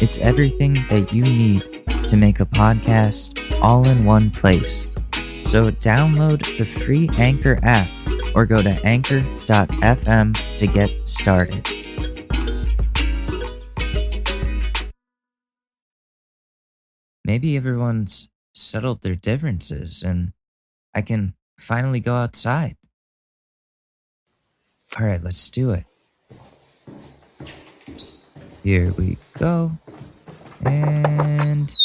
It's everything that you need to make a podcast all in one place. So download the free Anchor app or go to anchor.fm to get started. Maybe everyone's settled their differences and I can finally go outside. All right, let's do it. Here we go. And.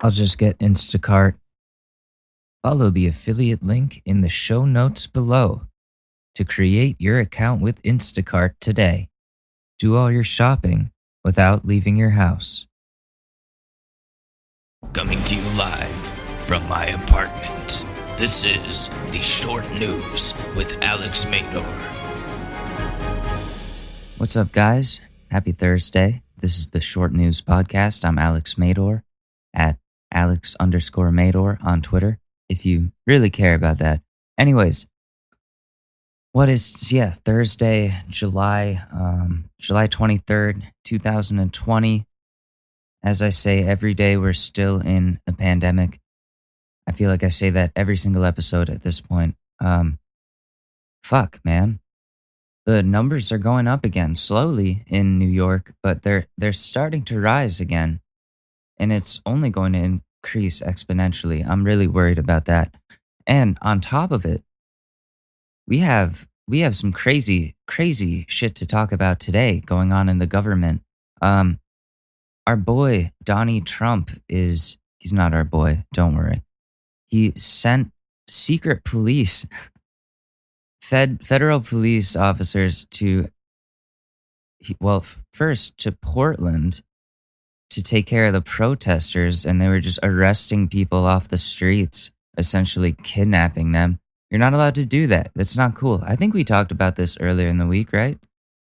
I'll just get Instacart. Follow the affiliate link in the show notes below to create your account with Instacart today. Do all your shopping without leaving your house. Coming to you live from my apartment. This is the short news with Alex Mador. What's up, guys? Happy Thursday. This is the Short News Podcast. I'm Alex Mador at Alex underscore Mador on Twitter, if you really care about that. Anyways, what is, yeah, Thursday, July, um, July 23rd, 2020. As I say every day, we're still in a pandemic. I feel like I say that every single episode at this point. Um, fuck, man. The numbers are going up again slowly in New York, but they're they're starting to rise again, and it's only going to increase exponentially. I'm really worried about that. And on top of it, we have we have some crazy crazy shit to talk about today going on in the government. Um, our boy Donnie Trump is he's not our boy, don't worry. He sent secret police fed federal police officers to well first to Portland to take care of the protesters and they were just arresting people off the streets essentially kidnapping them. You're not allowed to do that. That's not cool. I think we talked about this earlier in the week right?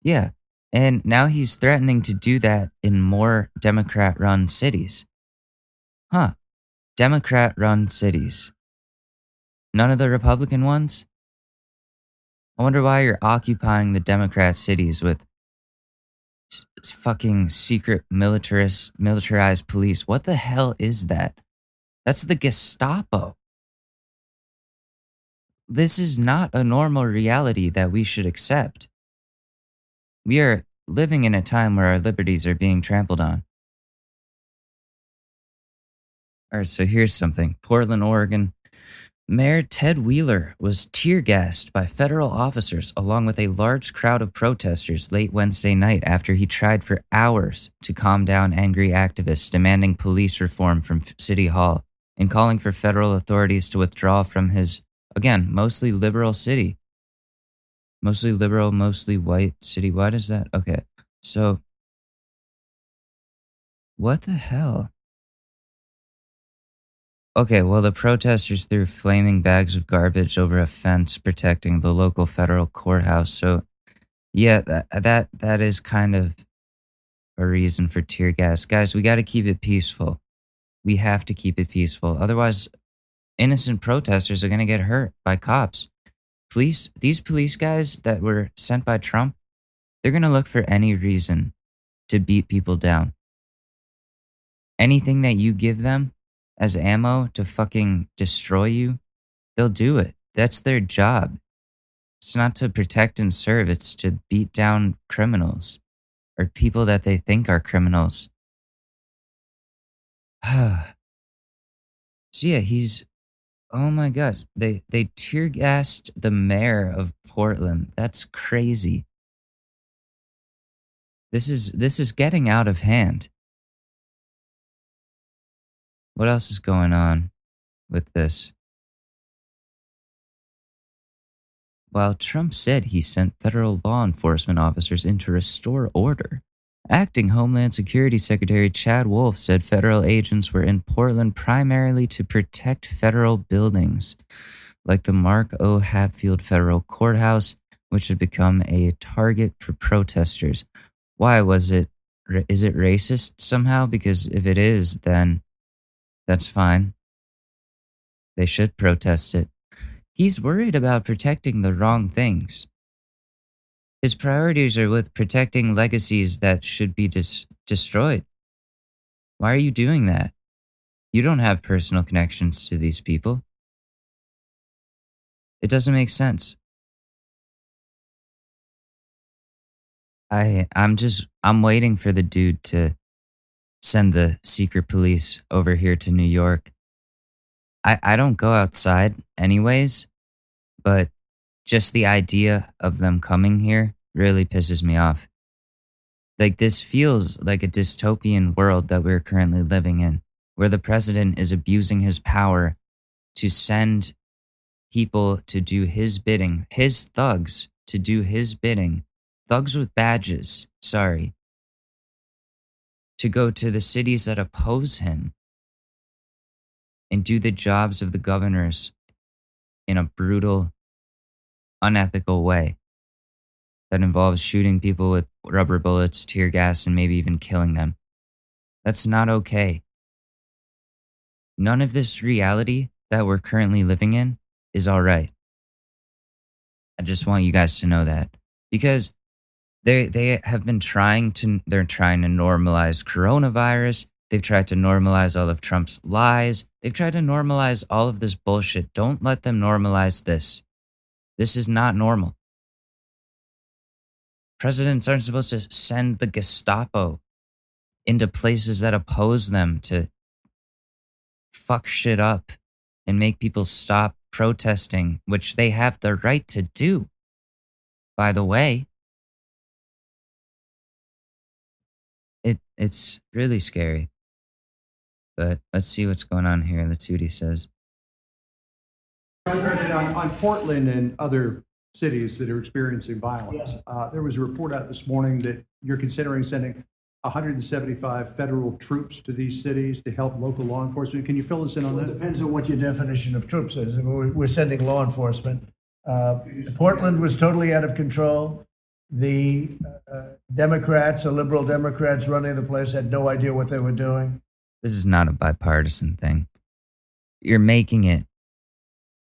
Yeah. And now he's threatening to do that in more Democrat run cities. Huh. Democrat run cities. None of the Republican ones? I wonder why you're occupying the Democrat cities with fucking secret militarist militarized police. What the hell is that? That's the Gestapo. This is not a normal reality that we should accept. We are living in a time where our liberties are being trampled on. All right, so here's something Portland, Oregon. Mayor Ted Wheeler was tear gassed by federal officers along with a large crowd of protesters late Wednesday night after he tried for hours to calm down angry activists demanding police reform from City Hall and calling for federal authorities to withdraw from his, again, mostly liberal city. Mostly liberal, mostly white city. Why does that? Okay. So, what the hell? Okay, well, the protesters threw flaming bags of garbage over a fence protecting the local federal courthouse. So, yeah, that that, that is kind of a reason for tear gas. Guys, we got to keep it peaceful. We have to keep it peaceful. Otherwise, innocent protesters are going to get hurt by cops police these police guys that were sent by Trump, they're going to look for any reason to beat people down. Anything that you give them as ammo to fucking destroy you, they'll do it. That's their job. It's not to protect and serve, it's to beat down criminals or people that they think are criminals. so yeah, he's Oh my god, they they tear gassed the mayor of Portland. That's crazy. This is this is getting out of hand. What else is going on with this? While Trump said he sent federal law enforcement officers in to restore order, Acting Homeland Security Secretary Chad Wolf said federal agents were in Portland primarily to protect federal buildings, like the Mark O. Hatfield Federal Courthouse, which had become a target for protesters. Why was it? Is it racist somehow? Because if it is, then that's fine. They should protest it. He's worried about protecting the wrong things. His priorities are with protecting legacies that should be dis- destroyed. Why are you doing that? You don't have personal connections to these people. It doesn't make sense. I I'm just I'm waiting for the dude to send the secret police over here to New York. I I don't go outside anyways, but just the idea of them coming here really pisses me off. Like, this feels like a dystopian world that we're currently living in, where the president is abusing his power to send people to do his bidding, his thugs to do his bidding, thugs with badges, sorry, to go to the cities that oppose him and do the jobs of the governors in a brutal, unethical way that involves shooting people with rubber bullets, tear gas, and maybe even killing them. That's not okay. None of this reality that we're currently living in is all right. I just want you guys to know that because they they have been trying to they're trying to normalize coronavirus. They've tried to normalize all of Trump's lies. They've tried to normalize all of this bullshit. Don't let them normalize this. This is not normal. Presidents aren't supposed to send the Gestapo into places that oppose them to fuck shit up and make people stop protesting, which they have the right to do. By the way, it's really scary. But let's see what's going on here. Let's see what he says. On, on Portland and other cities that are experiencing violence. Uh, there was a report out this morning that you're considering sending 175 federal troops to these cities to help local law enforcement. Can you fill us in on Well, It that? depends on what your definition of troops is. We're we're sending law enforcement. Uh, Portland was totally out of control. The uh, Democrats, the liberal Democrats running the place, had no idea what they were doing. This is not a bipartisan thing. You're making it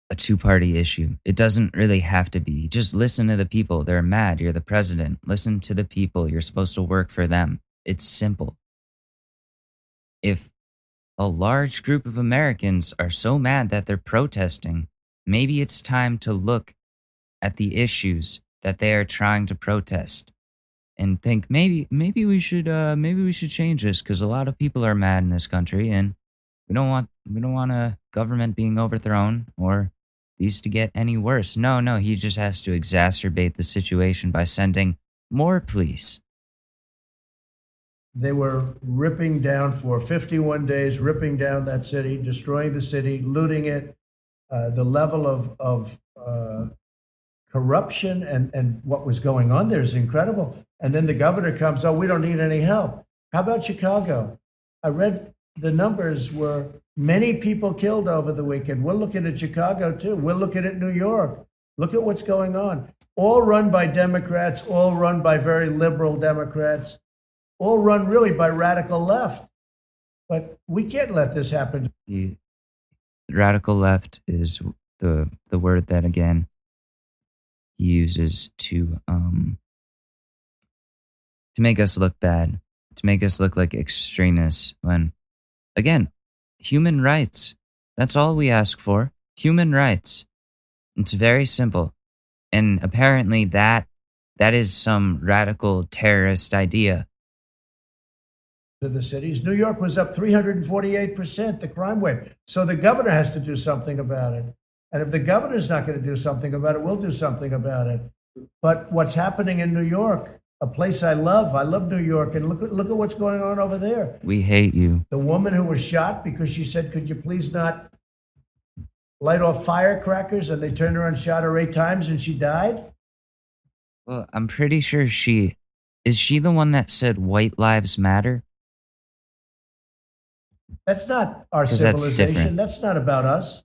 a two party issue. It doesn't really have to be. Just listen to the people. They're mad. You're the president. Listen to the people. You're supposed to work for them. It's simple. If a large group of Americans are so mad that they're protesting, maybe it's time to look at the issues that they are trying to protest and think maybe maybe we should uh maybe we should change this because a lot of people are mad in this country and we don't want we don't want a government being overthrown or these to get any worse. No, no, he just has to exacerbate the situation by sending more police. They were ripping down for 51 days, ripping down that city, destroying the city, looting it. Uh, the level of, of uh, corruption and, and what was going on there is incredible. And then the governor comes, oh, we don't need any help. How about Chicago? I read the numbers were many people killed over the weekend. We're looking at Chicago too. We're looking at New York. Look at what's going on. All run by Democrats, all run by very liberal Democrats, all run really by radical left. But we can't let this happen. The radical left is the the word that again he uses to um to make us look bad, to make us look like extremists when again, human rights. That's all we ask for. Human rights. It's very simple. And apparently that that is some radical terrorist idea. to the cities. New York was up 348%, the crime wave. So the governor has to do something about it. And if the governor's not going to do something about it, we'll do something about it. But what's happening in New York, a place I love, I love New York, and look at, look at what's going on over there. We hate you. The woman who was shot because she said, Could you please not light off firecrackers and they turned around and shot her eight times and she died? Well, I'm pretty sure she is she the one that said white lives matter? That's not our civilization. different. That's, not about us.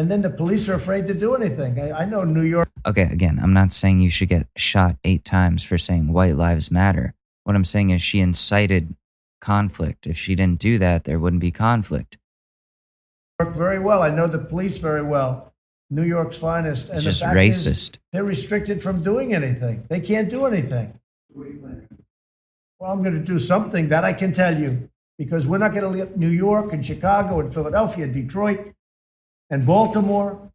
And then the police are afraid to do anything. I, I know New York. Okay, again, I'm not saying you should get shot eight times for saying white lives matter. What I'm saying is she incited conflict. If she didn't do that, there wouldn't be conflict. Work very well. I know the police very well. New York's finest. And It's just racist. they're restricted from doing anything. They can't do anything. Well, I'm going to do something that I can tell you because we're not going to let New York and Chicago and Philadelphia, Detroit and Baltimore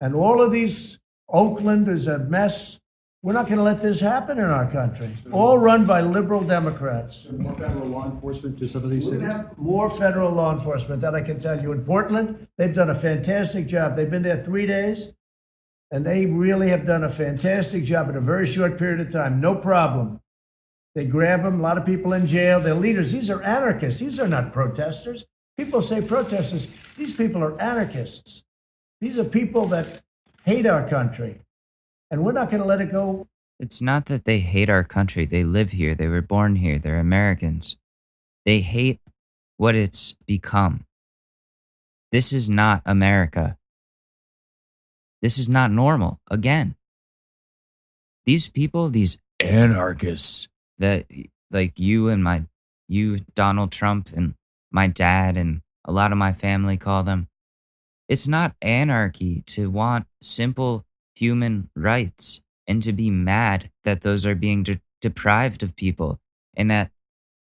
and all of these, Oakland is a mess. We're not going to let this happen in our country. All run by liberal Democrats. More federal law enforcement to some of these cities? have more federal law enforcement, that I can tell you. In Portland, they've done a fantastic job. They've been there three days, and they really have done a fantastic job in a very short period of time. No problem. They grab them, a lot of people in jail. They're leaders. These are anarchists. These are not protesters. People say protesters. These people are anarchists. These are people that hate our country. And we're not going to let it go It's not that they hate our country. They live here. They were born here. They're Americans. They hate what it's become. This is not America. This is not normal. Again, these people, these anarchists that like you and my, you, Donald Trump, and my dad, and a lot of my family call them, it's not anarchy to want simple human rights and to be mad that those are being de- deprived of people and that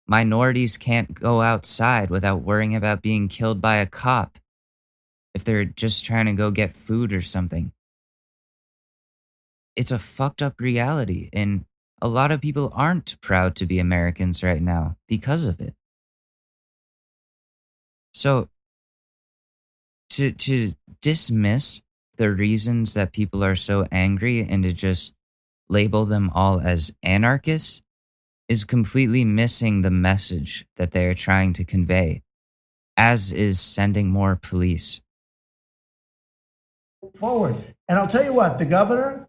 minorities can't go outside without worrying about being killed by a cop if they're just trying to go get food or something. It's a fucked up reality, and a lot of people aren't proud to be Americans right now because of it. So, to, to dismiss the reasons that people are so angry and to just label them all as anarchists is completely missing the message that they are trying to convey, as is sending more police. forward. And I'll tell you what, the governor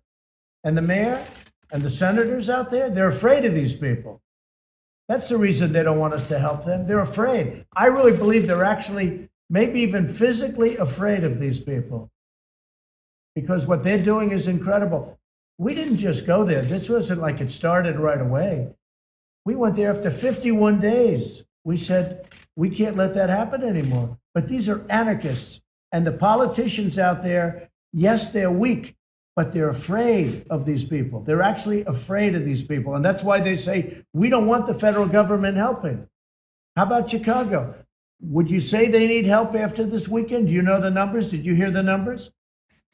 and the mayor and the senators out there, they're afraid of these people. That's the reason they don't want us to help them. They're afraid. I really believe they're actually, maybe even physically afraid of these people because what they're doing is incredible. We didn't just go there. This wasn't like it started right away. We went there after 51 days. We said, we can't let that happen anymore. But these are anarchists. And the politicians out there, yes, they're weak, but they're afraid of these people. They're actually afraid of these people. And that's why they say, we don't want the federal government helping. How about Chicago? Would you say they need help after this weekend? Do you know the numbers? Did you hear the numbers?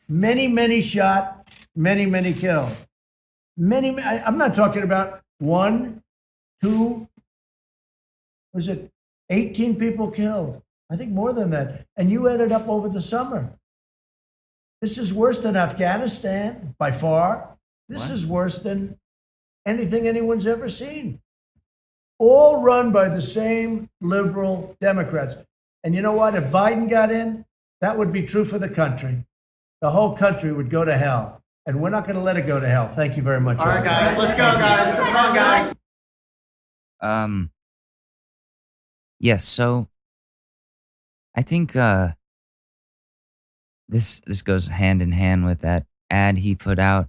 Many, many shot, many, many killed. Many, I'm not talking about one, two, was it 18 people killed? I think more than that. And you added up over the summer. This is worse than Afghanistan by far. This What? is worse than anything anyone's ever seen. All run by the same liberal Democrats. And you know what? If Biden got in, that would be true for the country. The whole country would go to hell. And we're not going to let it go to hell. Thank you very much. All right, guys, let's go, guys. Come on, guys. Um, yes, so I think uh, this this goes hand in hand with that ad he put out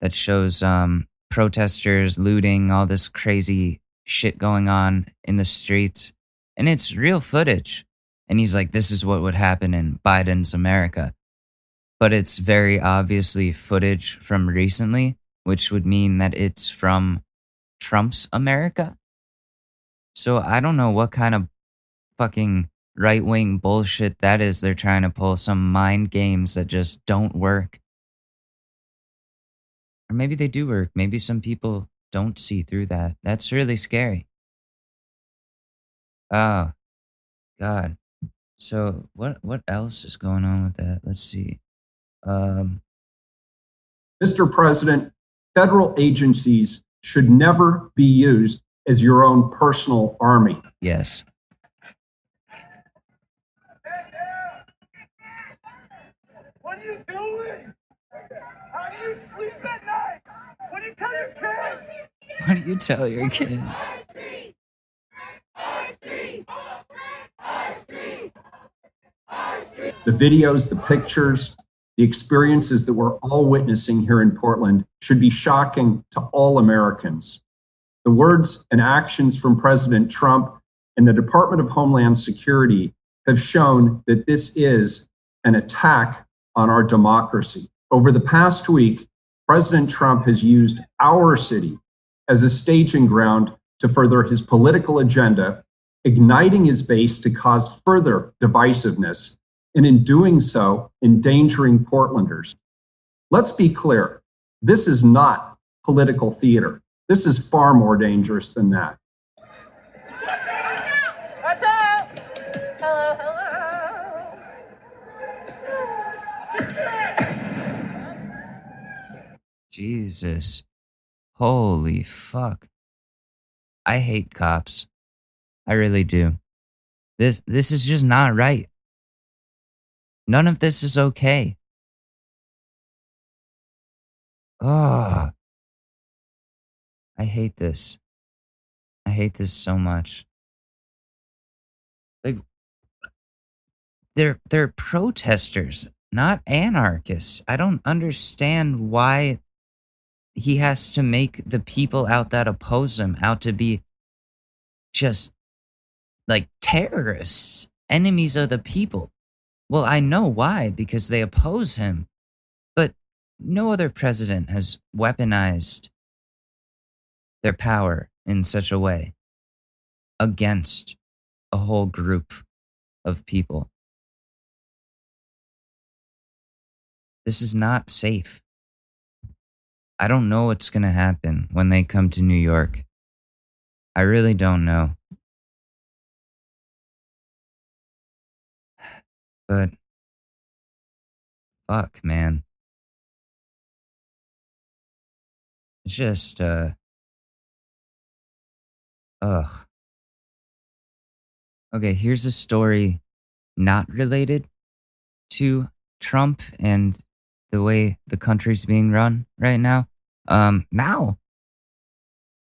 that shows um, protesters looting, all this crazy shit going on in the streets, and it's real footage. And he's like, "This is what would happen in Biden's America," but it's very obviously footage from recently, which would mean that it's from Trump's America. So I don't know what kind of fucking right wing bullshit that is they're trying to pull, some mind games that just don't work. Or maybe they do work. Maybe some people don't see through that. That's really scary. Oh, God. So what what else is going on with that? Let's see. Um Mr. President, federal agencies should never be used as your own personal army. yes. What are you doing? How do you sleep at night? What do you tell your kids? What do you tell your kids? The videos, the pictures, the experiences that we're all witnessing here in Portland should be shocking to all Americans. The words and actions from President Trump and the Department of Homeland Security have shown that this is an attack on our democracy. Over the past week, President Trump has used our city as a staging ground to further his political agenda, igniting his base to cause further divisiveness, and in doing so, endangering Portlanders. Let's be clear this is not political theater. This is far more dangerous than that. Jesus. Holy fuck. I hate cops. I really do. This this is just not right. None of this is okay. Oh. I hate this. I hate this so much. Like they're they're protesters, not anarchists. I don't understand why he has to make the people out that oppose him out to be just like terrorists, enemies of the people. Well, I know why, because they oppose him. But no other president has weaponized their power in such a way against a whole group of people. This is not safe. I don't know what's going to happen when they come to New York. I really don't know. But fuck, man. It's just uh ugh. Okay, here's a story not related to Trump and the way the country's being run right now. Um, now,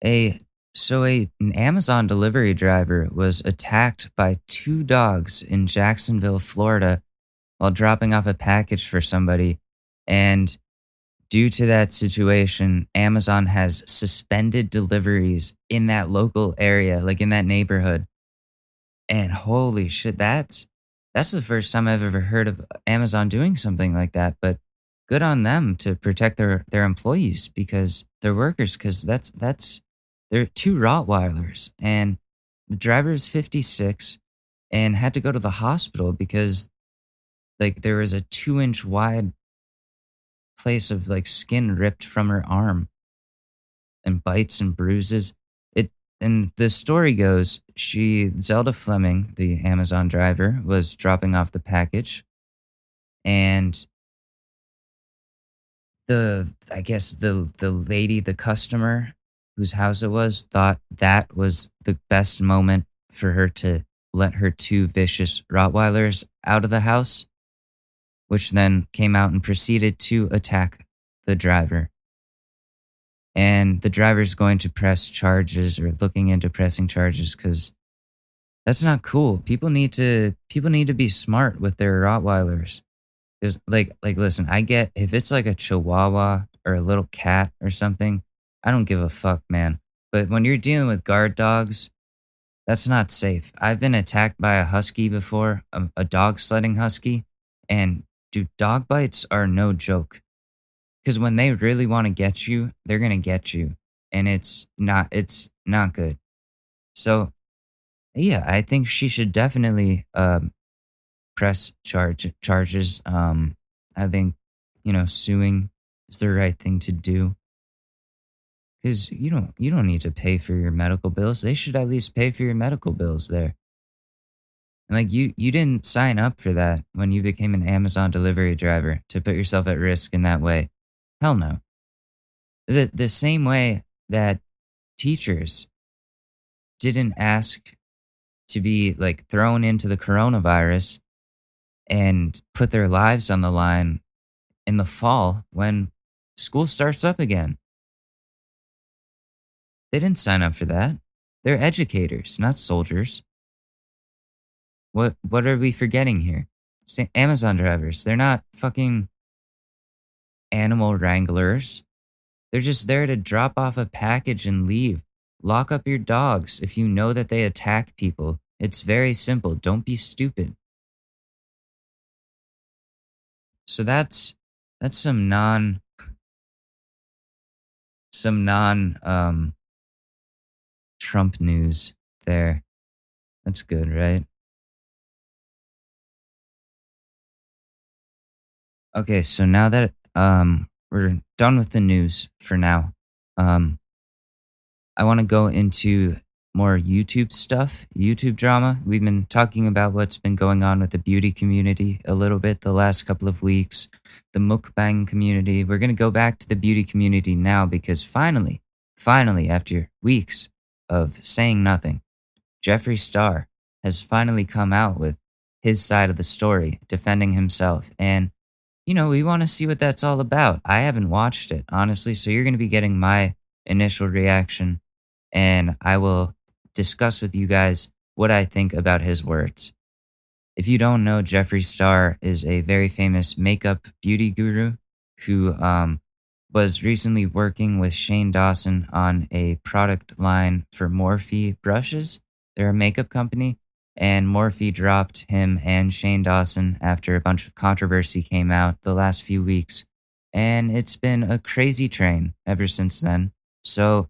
a so a an Amazon delivery driver was attacked by two dogs in Jacksonville, Florida, while dropping off a package for somebody, and due to that situation, Amazon has suspended deliveries in that local area, like in that neighborhood. And holy shit, that's that's the first time I've ever heard of Amazon doing something like that. But good on them to protect their their employees because their workers because that's that's they're two Rottweilers and the driver is 56 and had to go to the hospital because like there was a two inch wide place of like skin ripped from her arm and bites and bruises. It and the story goes she Zelda Fleming, the Amazon driver, was dropping off the package and the I guess the the lady, the customer whose house it was, thought that was the best moment for her to let her two vicious Rottweilers out of the house, which then came out and proceeded to attack the driver. And the driver's going to press charges or looking into pressing charges because that's not cool. People need to people need to be smart with their Rottweilers. Because like like listen, I get if it's like a Chihuahua or a little cat or something, I don't give a fuck, man. But when you're dealing with guard dogs, that's not safe. I've been attacked by a husky before, a, a dog sledding husky, and dude, dog bites are no joke. Because when they really want to get you, they're gonna get you, and it's not it's not good. So, yeah, I think she should definitely um, press charge charges. Um, I think you know suing is the right thing to do because you don't you don't need to pay for your medical bills. They should at least pay for your medical bills there. And like you you didn't sign up for that when you became an Amazon delivery driver to put yourself at risk in that way. Hell no. The the same way that teachers didn't ask to be like thrown into the coronavirus and put their lives on the line in the fall when school starts up again. They didn't sign up for that. They're educators, not soldiers. What what are we forgetting here? Amazon drivers, they're not fucking animal wranglers. They're just there to drop off a package and leave. Lock up your dogs if you know that they attack people. It's very simple. Don't be stupid. So that's that's some non some non um Trump news there. That's good, right? Okay, so now that um we're done with the news for now, um I want to go into more YouTube stuff, YouTube drama. We've been talking about what's been going on with the beauty community a little bit the last couple of weeks, the mukbang community. We're going to go back to the beauty community now because finally, finally, after weeks of saying nothing, Jeffree Star has finally come out with his side of the story, defending himself. And, you know, we want to see what that's all about. I haven't watched it, honestly, so you're going to be getting my initial reaction, and I will discuss with you guys what I think about his words. If you don't know, Jeffree Star is a very famous makeup beauty guru who um, was recently working with Shane Dawson on a product line for Morphe brushes. They're a makeup company, and Morphe dropped him and Shane Dawson after a bunch of controversy came out the last few weeks. And it's been a crazy train ever since then. So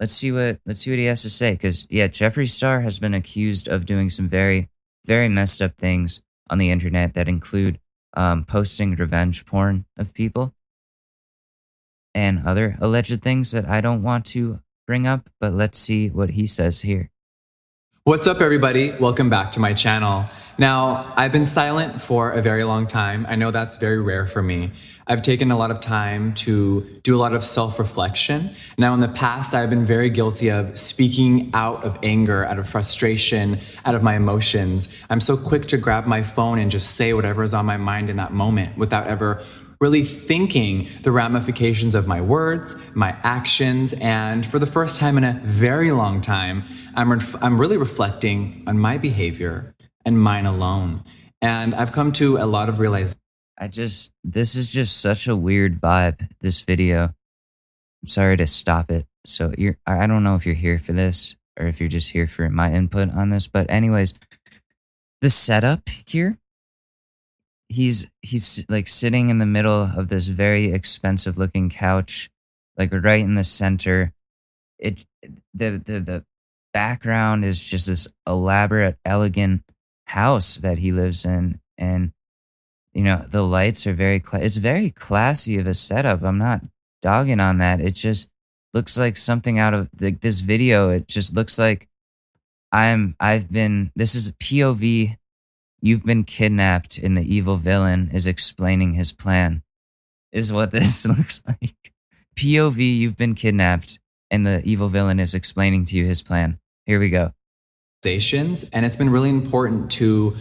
let's see what let's see what he has to say. Because yeah, Jeffree Star has been accused of doing some very very messed up things on the internet that include um, posting revenge porn of people and other alleged things that I don't want to bring up. But let's see what he says here. What's up, everybody? Welcome back to my channel. Now, I've been silent for a very long time. I know that's very rare for me. I've taken a lot of time to do a lot of self reflection. Now, in the past, I've been very guilty of speaking out of anger, out of frustration, out of my emotions. I'm so quick to grab my phone and just say whatever is on my mind in that moment without ever really thinking the ramifications of my words, my actions, and for the first time in a very long time, I'm, ref- I'm really reflecting on my behavior and mine alone. And I've come to a lot of realization. I just, this is just such a weird vibe, this video. I'm sorry to stop it. So you're, I don't know if you're here for this or if you're just here for my input on this, but anyways, the setup here he's he's like sitting in the middle of this very expensive looking couch like right in the center it the the the background is just this elaborate elegant house that he lives in and you know the lights are very cla- it's very classy of a setup i'm not dogging on that it just looks like something out of like this video it just looks like i'm i've been this is pov You've been kidnapped, and the evil villain is explaining his plan. Is what this looks like. POV, you've been kidnapped, and the evil villain is explaining to you his plan. Here we go. Stations, And it's been really important to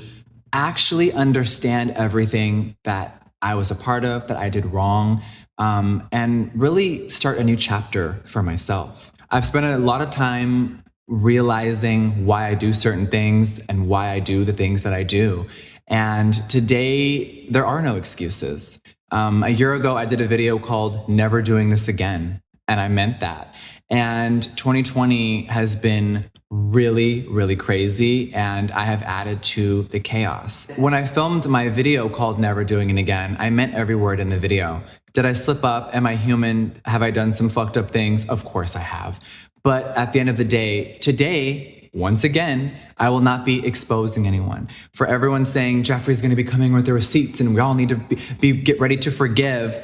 actually understand everything that I was a part of, that I did wrong, um, and really start a new chapter for myself. I've spent a lot of time realizing why I do certain things and why I do the things that I do. And today, there are no excuses. Um, a year ago, I did a video called Never Doing This Again, and I meant that. And 2020 has been really, really crazy, and I have added to the chaos. When I filmed my video called Never Doing It Again, I meant every word in the video. Did I slip up? Am I human? Have I done some fucked up things? Of course I have. But at the end of the day, today, once again, I will not be exposing anyone. For everyone saying Jeffree's going to be coming with the receipts and we all need to be, be, get ready to forgive,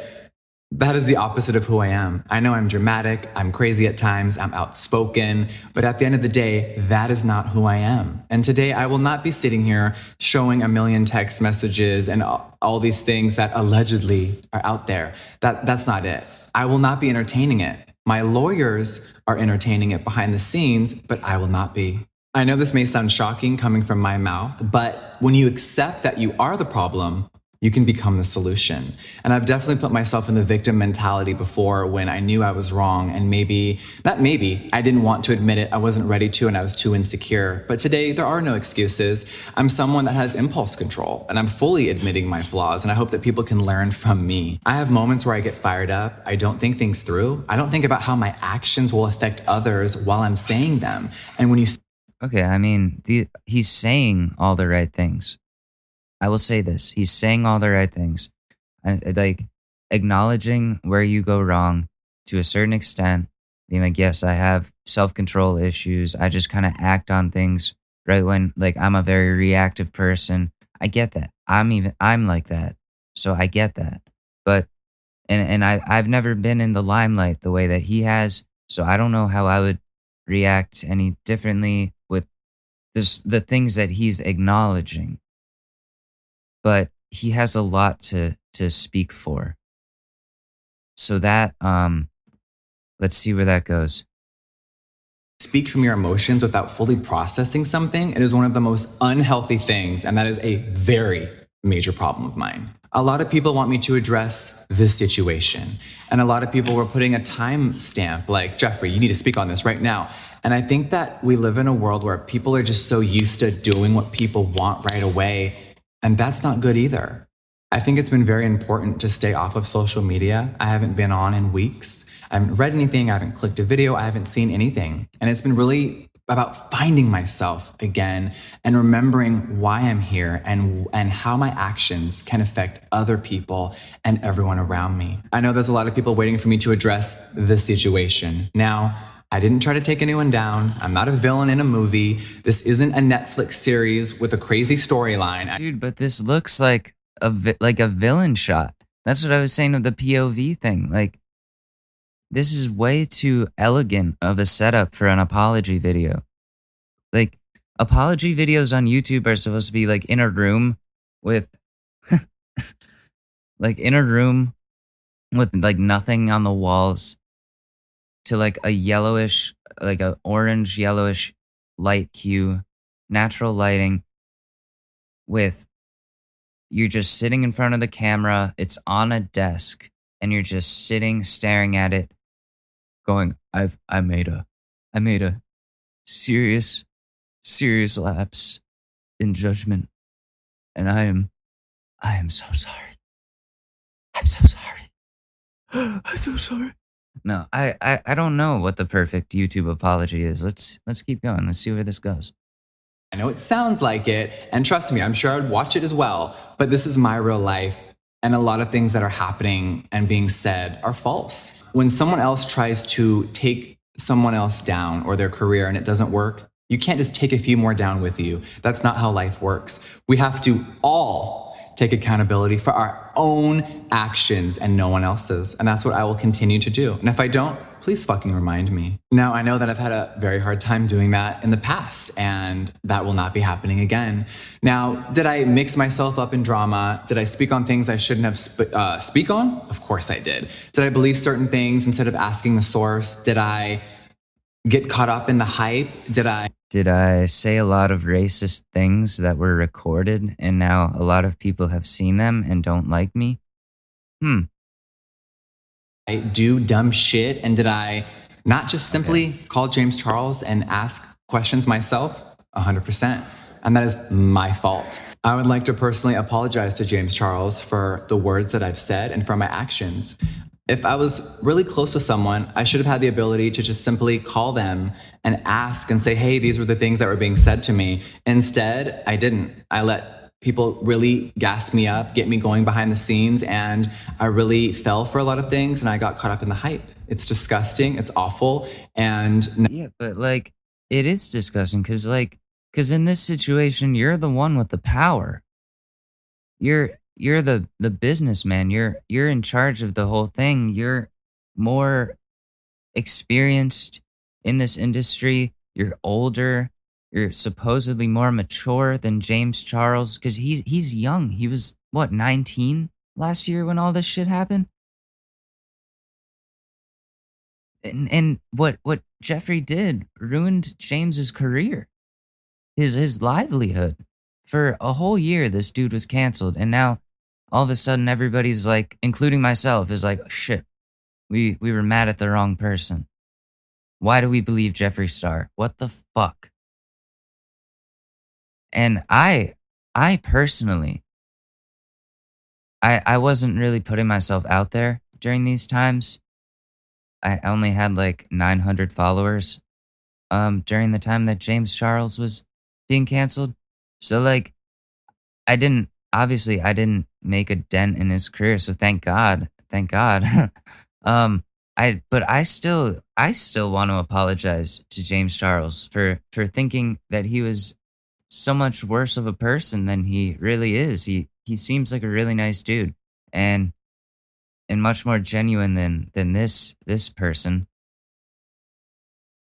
that is the opposite of who I am. I know I'm dramatic, I'm crazy at times, I'm outspoken, but at the end of the day, that is not who I am. And today I will not be sitting here showing a million text messages and all these things that allegedly are out there. That that's not it. I will not be entertaining it. My lawyers are entertaining it behind the scenes, but I will not be. I know this may sound shocking coming from my mouth, but when you accept that you are the problem, you can become the solution. And I've definitely put myself in the victim mentality before when I knew I was wrong and maybe, not maybe, I didn't want to admit it. I wasn't ready to and I was too insecure. But today, there are no excuses. I'm someone that has impulse control and I'm fully admitting my flaws. And I hope that people can learn from me. I have moments where I get fired up. I don't think things through. I don't think about how my actions will affect others while I'm saying them. And when you Okay, I mean, the, he's saying all the right things. I will say this: he's saying all the right things, I, like acknowledging where you go wrong to a certain extent. Being like, yes, I have self control issues. I just kind of act on things right when, like, I'm a very reactive person. I get that. I'm even I'm like that, so I get that. But and and I I've never been in the limelight the way that he has, so I don't know how I would react any differently with this the things that he's acknowledging but he has a lot to to speak for. So that um let's see where that goes. Speak from your emotions without fully processing something, it is one of the most unhealthy things and that is a very major problem of mine. A lot of people want me to address this situation. And a lot of people were putting a time stamp like, Jeffree, you need to speak on this right now. And I think that we live in a world where people are just so used to doing what people want right away and that's not good either. I think it's been very important to stay off of social media. I haven't been on in weeks. I haven't read anything. I haven't clicked a video. I haven't seen anything. And it's been really about finding myself again and remembering why I'm here and and how my actions can affect other people and everyone around me. I know there's a lot of people waiting for me to address the situation. Now, I didn't try to take anyone down. I'm not a villain in a movie. This isn't a Netflix series with a crazy storyline. Dude, but this looks like a vi- like a villain shot. That's what I was saying of the POV thing. Like this is way too elegant of a setup for an apology video. Like apology videos on YouTube are supposed to be like in a room with like in a room with like nothing on the walls to like a yellowish, like a orange yellowish light hue, natural lighting with you're just sitting in front of the camera, it's on a desk, and you're just sitting staring at it, going, I've I made a I made a serious, serious lapse in judgment. And I am I am so sorry. I'm so sorry. I'm so sorry. No, I, I I don't know what the perfect YouTube apology is. Let's let's keep going. Let's see where this goes. I know it sounds like it, and trust me, I'm sure I'd watch it as well, but this is my real life. And a lot of things that are happening and being said are false. When someone else tries to take someone else down or their career and it doesn't work, you can't just take a few more down with you. That's not how life works. We have to all take accountability for our own actions and no one else's. And that's what I will continue to do. And if I don't, please fucking remind me. Now, I know that I've had a very hard time doing that in the past, and that will not be happening again. Now, did I mix myself up in drama? Did I speak on things I shouldn't have sp- uh, speak on? Of course I did. Did I believe certain things instead of asking the source? Did I get caught up in the hype? Did I did I say a lot of racist things that were recorded and now a lot of people have seen them and don't like me? Hmm. I do dumb shit and did I not just simply okay. call James Charles and ask questions myself? 100%. And that is my fault. I would like to personally apologize to James Charles for the words that I've said and for my actions if I was really close with someone, I should have had the ability to just simply call them and ask and say, hey, these were the things that were being said to me. Instead, I didn't. I let people really gas me up, get me going behind the scenes, and I really fell for a lot of things and I got caught up in the hype. It's disgusting, it's awful. And yeah, but like, it is disgusting because, like, because in this situation, you're the one with the power. You're you're the the businessman. You're you're in charge of the whole thing. You're more experienced in this industry. You're older. You're supposedly more mature than James Charles because he's he's young. He was what 19 last year when all this shit happened. And and what what Jeffree did ruined James's career, his his livelihood. For a whole year, this dude was canceled, and now all of a sudden everybody's like, including myself, is like, shit, we we were mad at the wrong person. Why do we believe Jeffree Star? What the fuck? And I I personally I I wasn't really putting myself out there during these times. I only had like 900 followers um during the time that James Charles was being canceled. So like I didn't obviously I didn't make a dent in his career, so thank God. Thank God. um I but I still I still want to apologize to James Charles for for thinking that he was so much worse of a person than he really is. He he seems like a really nice dude and and much more genuine than than this this person.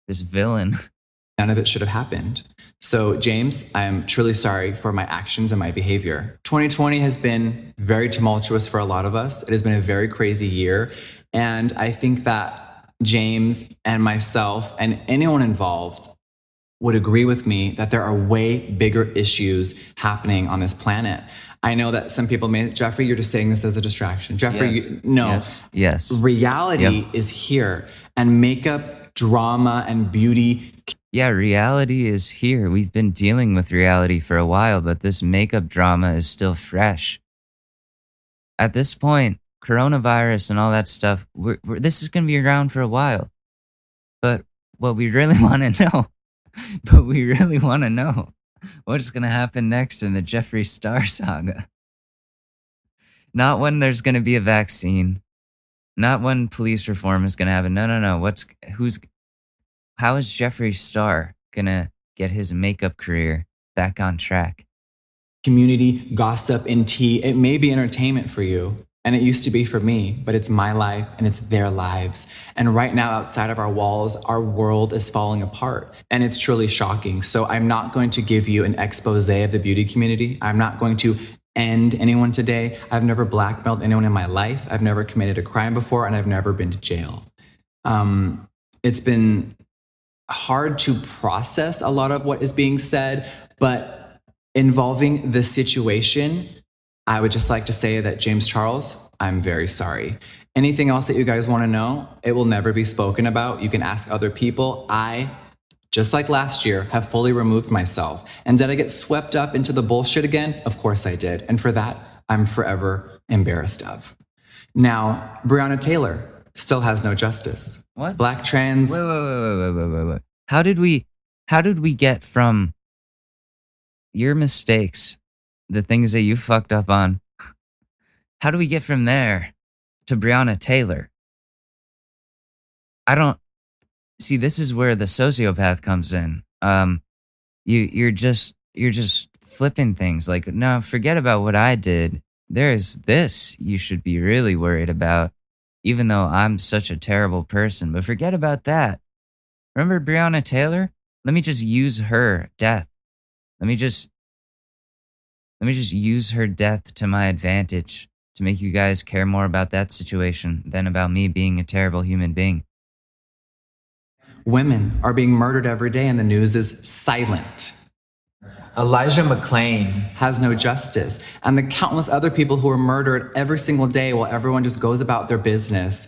This villain. None of it should have happened. So, James, I am truly sorry for my actions and my behavior. 2020 has been very tumultuous for a lot of us. It has been a very crazy year. And I think that James and myself and anyone involved would agree with me that there are way bigger issues happening on this planet. I know that some people may, Jeffree, you're just saying this as a distraction. Jeffree, Yes. you, no. Yes. Yes. Reality Yep. is here, and makeup, drama, and beauty Yeah, reality is here. We've been dealing with reality for a while, but this makeup drama is still fresh. At this point, coronavirus and all that stuff, we're, we're, this is going to be around for a while. But what we really want to know, but we really want to know what's going to happen next in the Jeffree Star saga. Not when there's going to be a vaccine, not when police reform is going to happen. No, no, no. What's who's how is Jeffree Star gonna get his makeup career back on track? community, gossip, and tea. It may be entertainment for you, and it used to be for me, but it's my life and it's their lives. And right now, outside of our walls, our world is falling apart, and it's truly shocking. So, I'm not going to give you an expose of the beauty community. I'm not going to end anyone today. I've never blackmailed anyone in my life. I've never committed a crime before, and I've never been to jail. Um, it's been hard to process a lot of what is being said, but involving the situation, I would just like to say that James Charles, I'm very sorry. Anything else that you guys want to know, it will never be spoken about. You can ask other people. I, just like last year, have fully removed myself. And did I get swept up into the bullshit again? Of course I did. And for that, I'm forever embarrassed of. Now, Breonna Taylor still has no justice. What? Black trans. Wait, wait, wait, wait, wait, wait, wait, wait. How did we? How did we get from your mistakes, the things that you fucked up on? How do we get from there to Breonna Taylor? I don't see. This is where the sociopath comes in. Um, you you're just you're just flipping things. Like no, forget about what I did. There's this you should be really worried about even though I'm such a terrible person. But forget about that. Remember Breonna Taylor? Let me just use her death. Let me just let me just use her death to my advantage to make you guys care more about that situation than about me being a terrible human being. Women are being murdered every day, and the news is silent. Elijah McClain has no justice. And the countless other people who are murdered every single day while everyone just goes about their business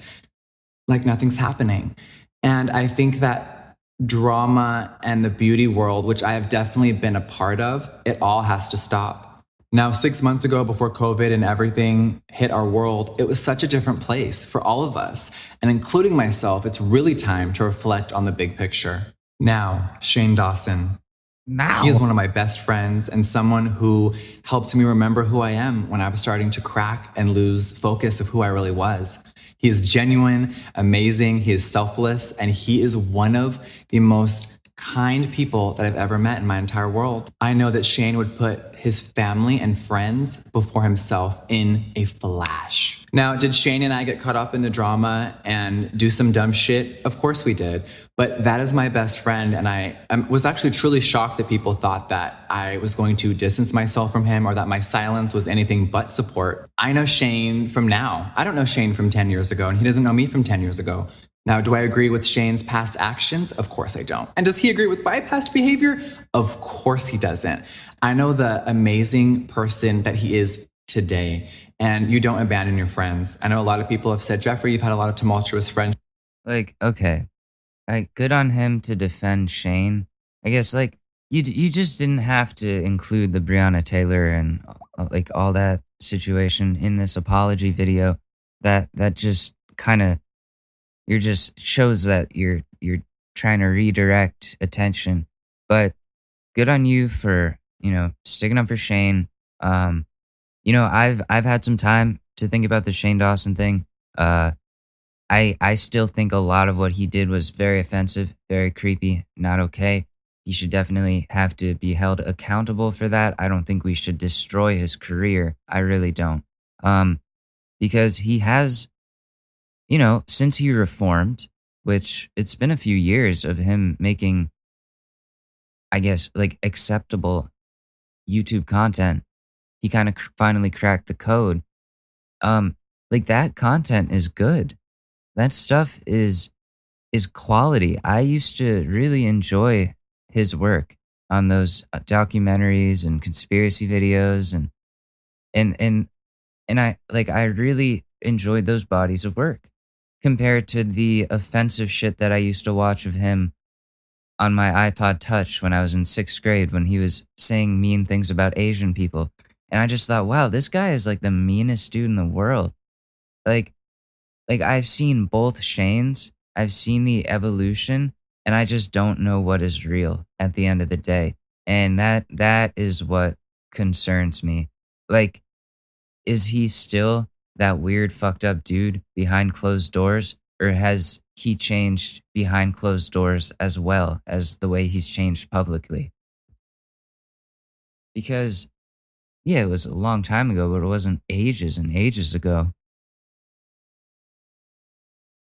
like nothing's happening. And I think that drama and the beauty world, which I have definitely been a part of, it all has to stop. Now, six months ago, before COVID and everything hit our world, it was such a different place for all of us. And including myself, it's really time to reflect on the big picture. Now, Shane Dawson, Now, he is one of my best friends and someone who helped me remember who I am when I was starting to crack and lose focus of who I really was. He is genuine, amazing, he is selfless, and he is one of the most kind people that I've ever met in my entire world. I know that Shane would put his family and friends before himself in a flash. Now, did Shane and I get caught up in the drama and do some dumb shit? Of course we did. But that is my best friend. And I was actually truly shocked that people thought that I was going to distance myself from him or that my silence was anything but support. I know Shane from now. I don't know Shane from 10 years ago, and he doesn't know me from 10 years ago. Now, do I agree with Shane's past actions? Of course I don't. And does he agree with my past behavior? Of course he doesn't. I know the amazing person that he is today. and you don't abandon your friends. I know a lot of people have said, Jeffree, you've had a lot of tumultuous friends. Like, okay, like good on him to defend Shane. I guess like you you just didn't have to include the Breonna Taylor and uh, like all that situation in this apology video. That that just kind of you're just shows that you're you're trying to redirect attention. But good on you for you know sticking up for Shane. Um, you know I've I've had some time to think about the Shane Dawson thing. Uh, I I still think a lot of what he did was very offensive, very creepy, not okay. He should definitely have to be held accountable for that. I don't think we should destroy his career. I really don't. Um, because he has, you know, since he reformed, which it's been a few years of him making, I guess, like acceptable YouTube content. He kind of cr- finally cracked the code. Um, like that content is good that stuff is is quality. I used to really enjoy his work on those uh, documentaries and conspiracy videos and and and and I like I really enjoyed those bodies of work compared to the offensive shit that I used to watch of him on my iPod Touch when I was in 6th grade when he was saying mean things about Asian people. And I just thought, wow, this guy is like the meanest dude in the world. Like like I've seen both Shanes, I've seen the evolution, and I just don't know what is real at the end of the day. And that that is what concerns me. Like, is he still that weird fucked up dude behind closed doors? Or has he changed behind closed doors as well as the way he's changed publicly? Because yeah, it was a long time ago, but it wasn't ages and ages ago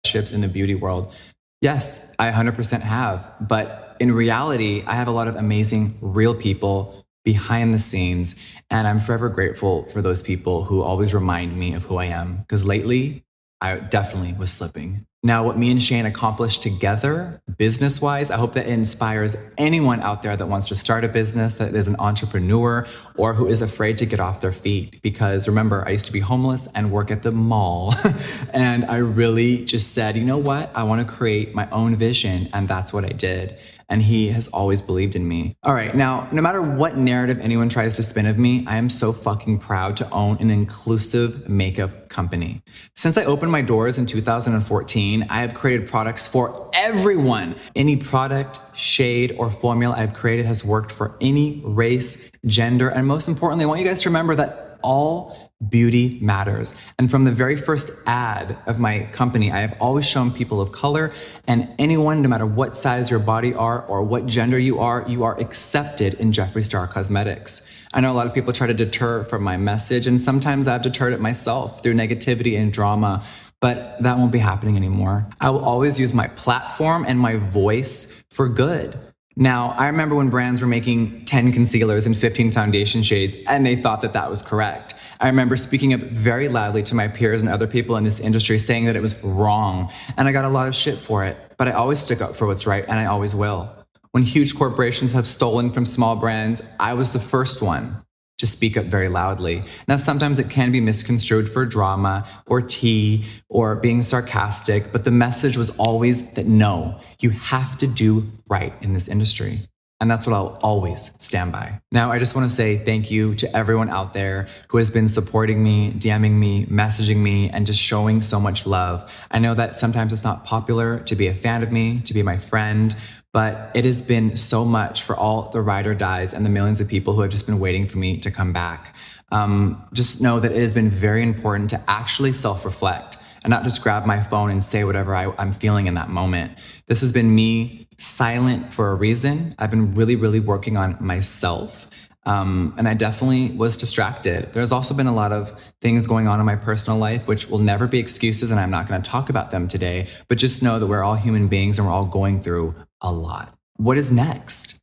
Ships in the beauty world? Yes, I 100% have. But in reality, I have a lot of amazing, real people behind the scenes. And I'm forever grateful for those people who always remind me of who I am. Because lately, I definitely was slipping. Now, what me and Shane accomplished together, business wise, I hope that inspires anyone out there that wants to start a business, that is an entrepreneur, or who is afraid to get off their feet. Because remember, I used to be homeless and work at the mall. and I really just said, you know what? I want to create my own vision. And that's what I did and he has always believed in me. All right, now, no matter what narrative anyone tries to spin of me, I am so fucking proud to own an inclusive makeup company. Since I opened my doors in 2014, I have created products for everyone. Any product, shade, or formula I've created has worked for any race, gender, and most importantly, I want you guys to remember that all beauty matters. And from the very first ad of my company, I have always shown people of color and anyone, no matter what size your body are or what gender you are, you are accepted in Jeffree Star Cosmetics. I know a lot of people try to deter from my message, and sometimes I've deterred it myself through negativity and drama. But that won't be happening anymore. I will always use my platform and my voice for good. Now, I remember when brands were making 10 concealers and 15 foundation shades, and they thought that that was correct. I remember speaking up very loudly to my peers and other people in this industry saying that it was wrong. And I got a lot of shit for it. But I always stick up for what's right, and I always will. When huge corporations have stolen from small brands, I was the first one to speak up very loudly. Now, sometimes it can be misconstrued for drama or tea or being sarcastic, but the message was always that no, you have to do right in this industry. And that's what I'll always stand by. Now, I just want to say thank you to everyone out there who has been supporting me, DMing me, messaging me, and just showing so much love. I know that sometimes it's not popular to be a fan of me, to be my friend, but it has been so much for all the ride or dies and the millions of people who have just been waiting for me to come back. Um, just know that it has been very important to actually self reflect and not just grab my phone and say whatever I, I'm feeling in that moment. This has been me silent for a reason. I've been really, really working on myself. Um, and I definitely was distracted. There's also been a lot of things going on in my personal life, which will never be excuses, and I'm not going to talk about them today. But just know that we're all human beings and we're all going through a lot. What is next?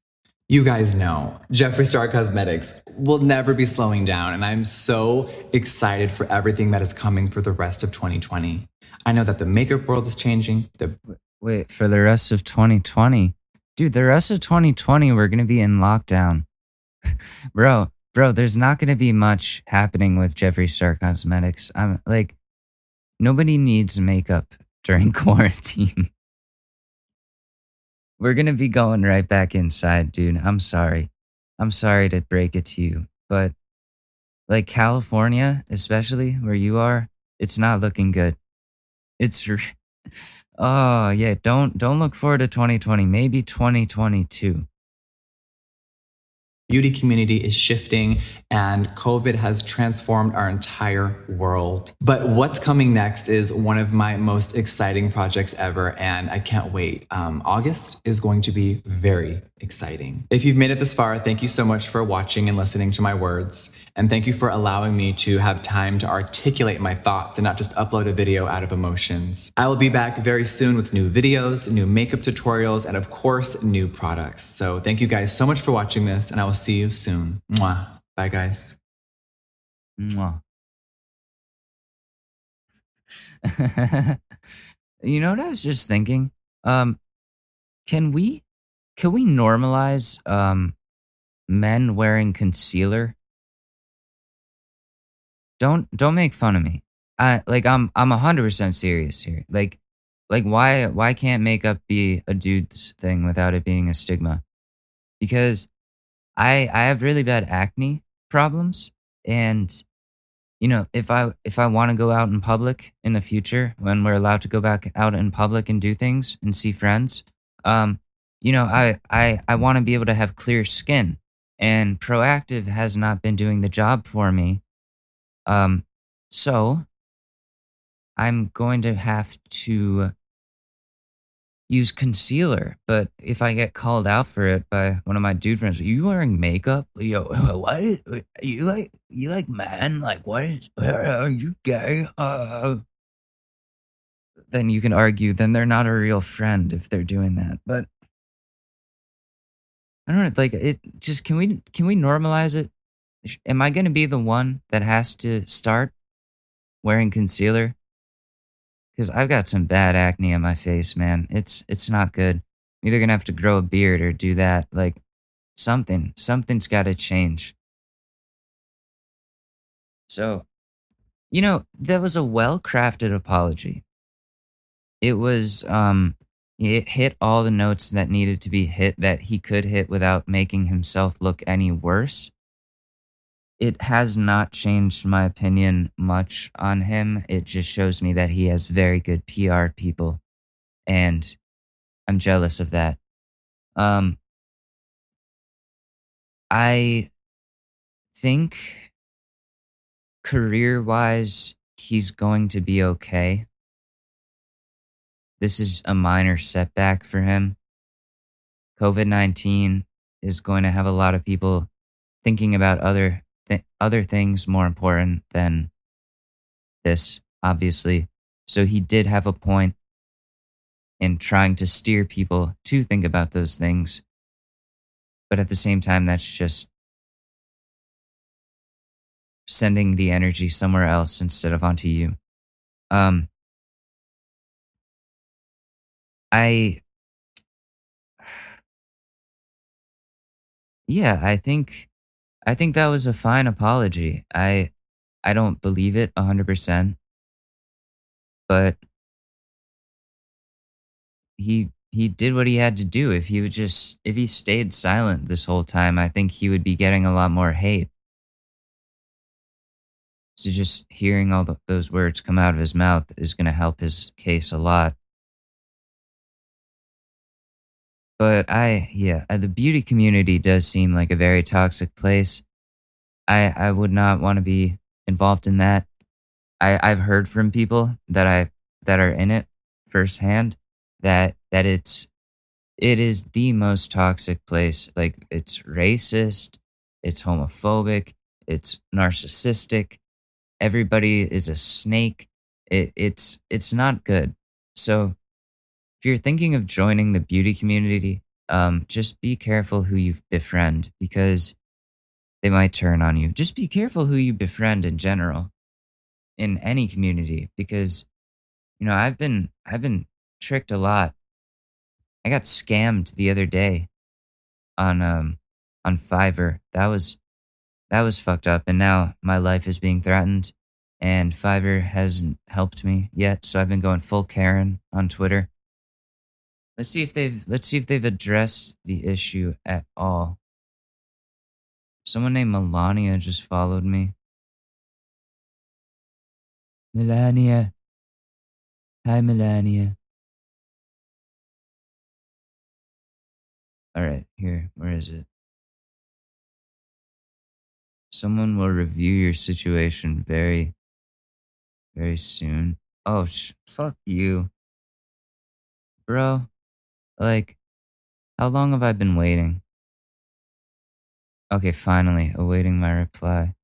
You guys know Jeffree Star Cosmetics will never be slowing down, and I'm so excited for everything that is coming for the rest of 2020. I know that the makeup world is changing. The Wait, for the rest of 2020? Dude, the rest of 2020, we're going to be in lockdown. Bro, bro, there's not going to be much happening with Jeffree Star Cosmetics. I'm like, nobody needs makeup during quarantine. We're going to be going right back inside, dude. I'm sorry. I'm sorry to break it to you, but like California, especially where you are, it's not looking good. It's oh yeah, don't don't look forward to 2020, maybe 2022 beauty community is shifting and COVID has transformed our entire world. But what's coming next is one of my most exciting projects ever, and I can't wait. Um, August is going to be very exciting. If you've made it this far, thank you so much for watching and listening to my words. And thank you for allowing me to have time to articulate my thoughts and not just upload a video out of emotions. I will be back very soon with new videos, new makeup tutorials, and of course, new products. So thank you guys so much for watching this, and I will see you soon. Mwah. Bye, guys. Mwah. you know what I was just thinking? Um, can we can we normalize um men wearing concealer? Don't don't make fun of me. I like I'm I'm hundred percent serious here. Like like why why can't makeup be a dude's thing without it being a stigma? Because I I have really bad acne problems and you know if I if I want to go out in public in the future when we're allowed to go back out in public and do things and see friends um you know I I I want to be able to have clear skin and Proactiv has not been doing the job for me um so I'm going to have to use concealer, but if I get called out for it by one of my dude friends, are you wearing makeup? Yo, is, you like you like man? Like what is are you gay? Uh, then you can argue then they're not a real friend if they're doing that. But I don't know, like it just can we can we normalize it? Am I going to be the one that has to start wearing concealer? Because I've got some bad acne on my face, man. It's it's not good. I'm either gonna have to grow a beard or do that. Like something, something's got to change. So, you know, that was a well crafted apology. It was um, it hit all the notes that needed to be hit that he could hit without making himself look any worse it has not changed my opinion much on him. It just shows me that he has very good PR people, and I'm jealous of that. Um, I think career wise, he's going to be okay. This is a minor setback for him. COVID 19 is going to have a lot of people thinking about other th- other things more important than this, obviously. So he did have a point in trying to steer people to think about those things. But at the same time, that's just sending the energy somewhere else instead of onto you. Um, I, yeah, I think I think that was a fine apology. I I don't believe it 100%. But he he did what he had to do. If he would just if he stayed silent this whole time, I think he would be getting a lot more hate. So just hearing all the, those words come out of his mouth is going to help his case a lot. But I, yeah, uh, the beauty community does seem like a very toxic place. I, I would not want to be involved in that. I, I've heard from people that I that are in it firsthand that that it's it is the most toxic place. Like it's racist, it's homophobic, it's narcissistic. Everybody is a snake. It, it's it's not good. So if you're thinking of joining the beauty community, um, just be careful who you befriend because they might turn on you. Just be careful who you befriend in general in any community because you know, I've been I've been tricked a lot. I got scammed the other day on um on Fiverr. That was that was fucked up. And now my life is being threatened, and Fiverr hasn't helped me yet. So I've been going full Karen on Twitter. Let's see if they've let's see if they've addressed the issue at all. Someone named Melania just followed me. Melania. Hi, Melania. All right, here. Where is it? Someone will review your situation very, very soon. Oh, sh- fuck you. Bro, like, how long have I been waiting? Okay, finally, awaiting my reply.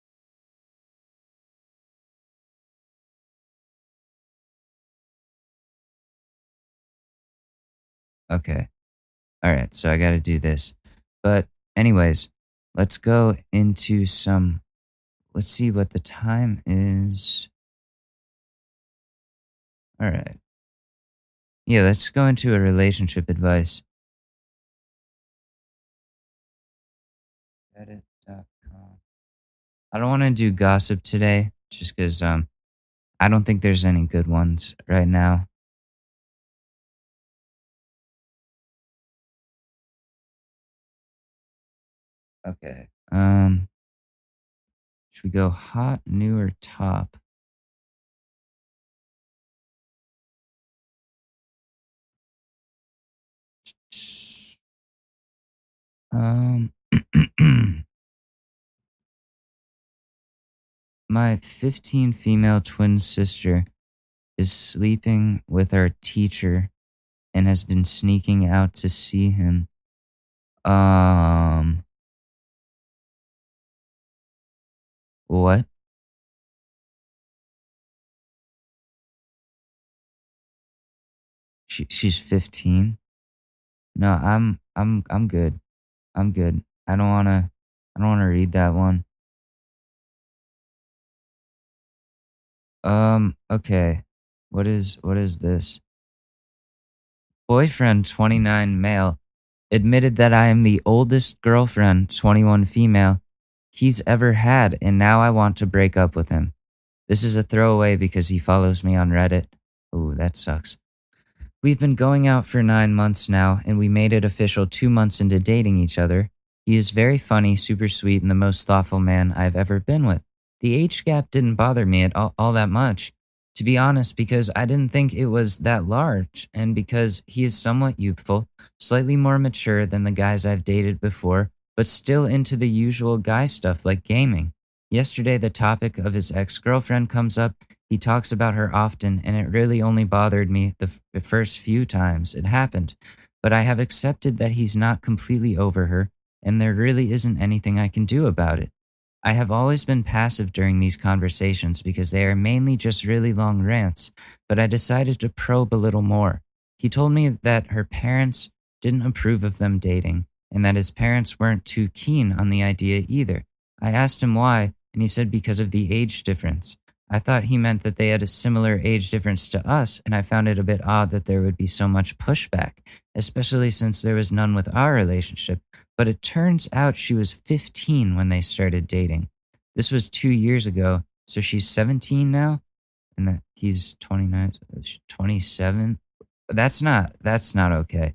Okay. All right, so I got to do this. But, anyways, let's go into some. Let's see what the time is. All right. Yeah, let's go into a relationship advice. I don't want to do gossip today just because um, I don't think there's any good ones right now. Okay. Um, should we go hot, new, or top? Um, my 15 female twin sister is sleeping with our teacher and has been sneaking out to see him. Um, what? She, she's 15. No, I'm I'm I'm good. I'm good. I don't want to I don't want to read that one. Um okay. What is what is this? Boyfriend 29 male admitted that I am the oldest girlfriend 21 female he's ever had and now I want to break up with him. This is a throwaway because he follows me on Reddit. Ooh, that sucks. We've been going out for nine months now, and we made it official two months into dating each other. He is very funny, super sweet, and the most thoughtful man I've ever been with. The age gap didn't bother me at all, all that much, to be honest, because I didn't think it was that large, and because he is somewhat youthful, slightly more mature than the guys I've dated before, but still into the usual guy stuff like gaming. Yesterday, the topic of his ex girlfriend comes up, he talks about her often, and it really only bothered me the, f- the first few times it happened. But I have accepted that he's not completely over her, and there really isn't anything I can do about it. I have always been passive during these conversations because they are mainly just really long rants, but I decided to probe a little more. He told me that her parents didn't approve of them dating, and that his parents weren't too keen on the idea either. I asked him why, and he said because of the age difference. I thought he meant that they had a similar age difference to us, and I found it a bit odd that there would be so much pushback, especially since there was none with our relationship. But it turns out she was 15 when they started dating. This was two years ago, so she's 17 now, and that he's 29, uh, 27. That's not that's not okay.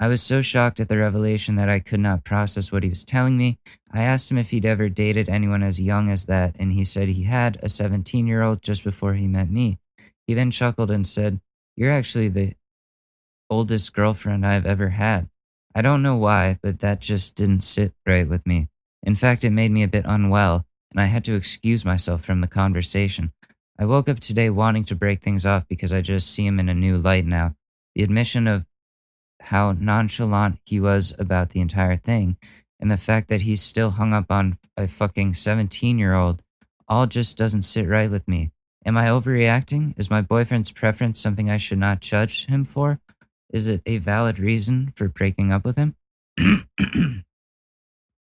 I was so shocked at the revelation that I could not process what he was telling me. I asked him if he'd ever dated anyone as young as that, and he said he had a 17 year old just before he met me. He then chuckled and said, You're actually the oldest girlfriend I've ever had. I don't know why, but that just didn't sit right with me. In fact, it made me a bit unwell, and I had to excuse myself from the conversation. I woke up today wanting to break things off because I just see him in a new light now. The admission of how nonchalant he was about the entire thing, and the fact that he's still hung up on a fucking 17 year old all just doesn't sit right with me. Am I overreacting? Is my boyfriend's preference something I should not judge him for? Is it a valid reason for breaking up with him?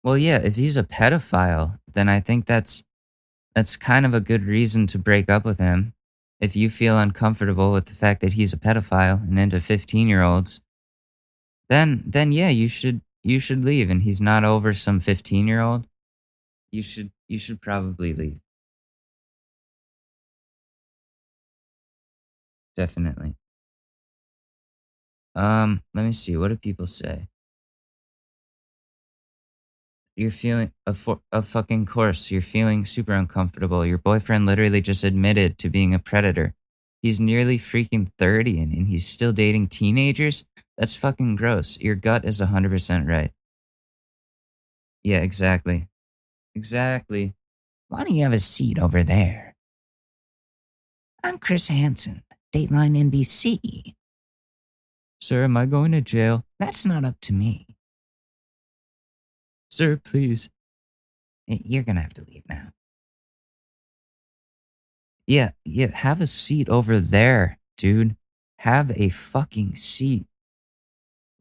well, yeah, if he's a pedophile, then I think that's that's kind of a good reason to break up with him. If you feel uncomfortable with the fact that he's a pedophile and into 15-year-olds, then then yeah, you should you should leave and he's not over some 15-year-old. you should you should probably leave. Definitely. Um, let me see. What do people say? You're feeling a fo- a fucking course. You're feeling super uncomfortable. Your boyfriend literally just admitted to being a predator. He's nearly freaking 30 and, and he's still dating teenagers? That's fucking gross. Your gut is 100% right. Yeah, exactly. Exactly. Why don't you have a seat over there? I'm Chris Hansen, Dateline NBC. Sir, am I going to jail? That's not up to me. Sir, please. You're gonna have to leave now. Yeah, yeah, have a seat over there, dude. Have a fucking seat.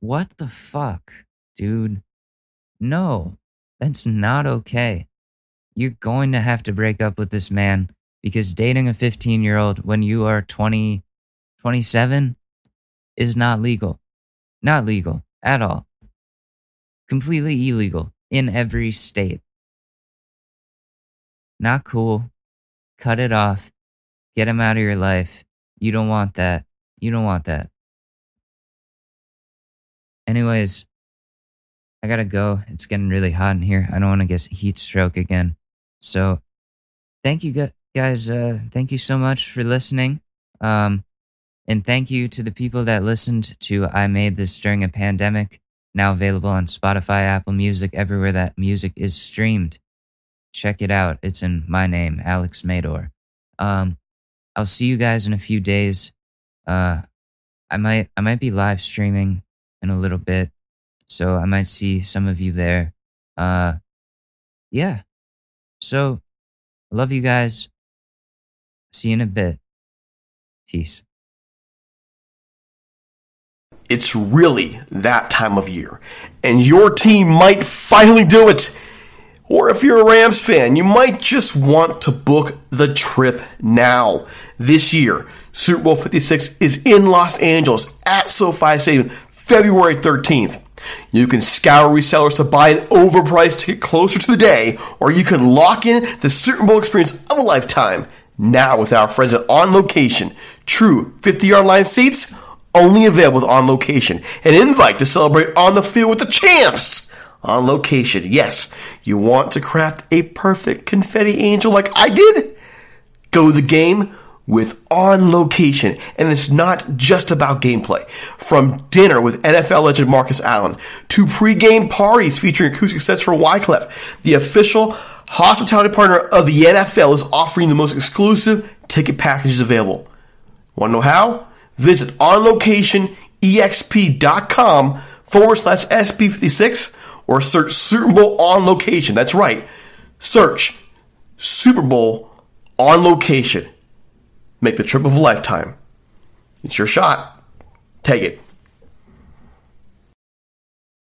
What the fuck, dude? No, that's not okay. You're going to have to break up with this man because dating a 15 year old when you are 20, 27 is not legal. Not legal at all. Completely illegal in every state. Not cool. Cut it off. Get him out of your life. You don't want that. You don't want that. Anyways, I gotta go. It's getting really hot in here. I don't want to get heat stroke again. So, thank you guys. Uh, thank you so much for listening. Um, and thank you to the people that listened to I Made This During a Pandemic, now available on Spotify, Apple Music, everywhere that music is streamed. Check it out. It's in my name, Alex Mador. Um, I'll see you guys in a few days. Uh, I might I might be live streaming in a little bit, so I might see some of you there. Uh, yeah. So, I love you guys. See you in a bit. Peace. It's really that time of year, and your team might finally do it. Or if you're a Rams fan, you might just want to book the trip now. This year, Super Bowl 56 is in Los Angeles at SoFi Stadium, February 13th. You can scour resellers to buy an overpriced ticket closer to the day, or you can lock in the Super Bowl experience of a lifetime now with our friends at On Location. True 50 yard line seats only available with On Location. An invite to celebrate on the field with the champs. On location, yes. You want to craft a perfect confetti angel like I did? Go to the game with On Location. And it's not just about gameplay. From dinner with NFL legend Marcus Allen to pre-game parties featuring acoustic sets for Wyclef, the official hospitality partner of the NFL is offering the most exclusive ticket packages available. Want to know how? Visit onlocationexp.com forward slash SB56 or search Super Bowl on location. That's right. Search Super Bowl on location. Make the trip of a lifetime. It's your shot. Take it.